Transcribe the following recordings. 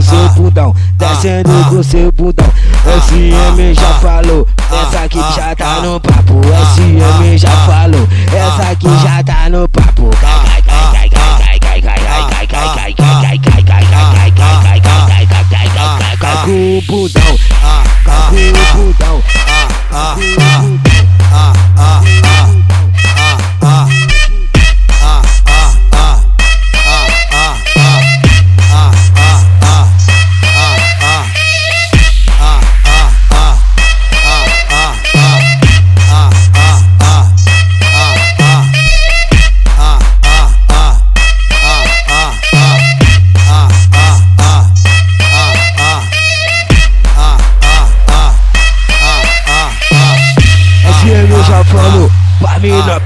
com seu bundão, descendo com seu bundão. SM já falou, essa aqui já tá no papo. SM já falou, essa aqui já tá no papo.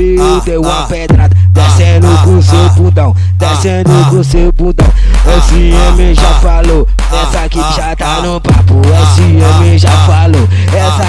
subiu, deu uma pedrada, descendo com seu bundão, descendo com seu bundão. SM já falou, essa aqui já tá no papo. SM já falou, essa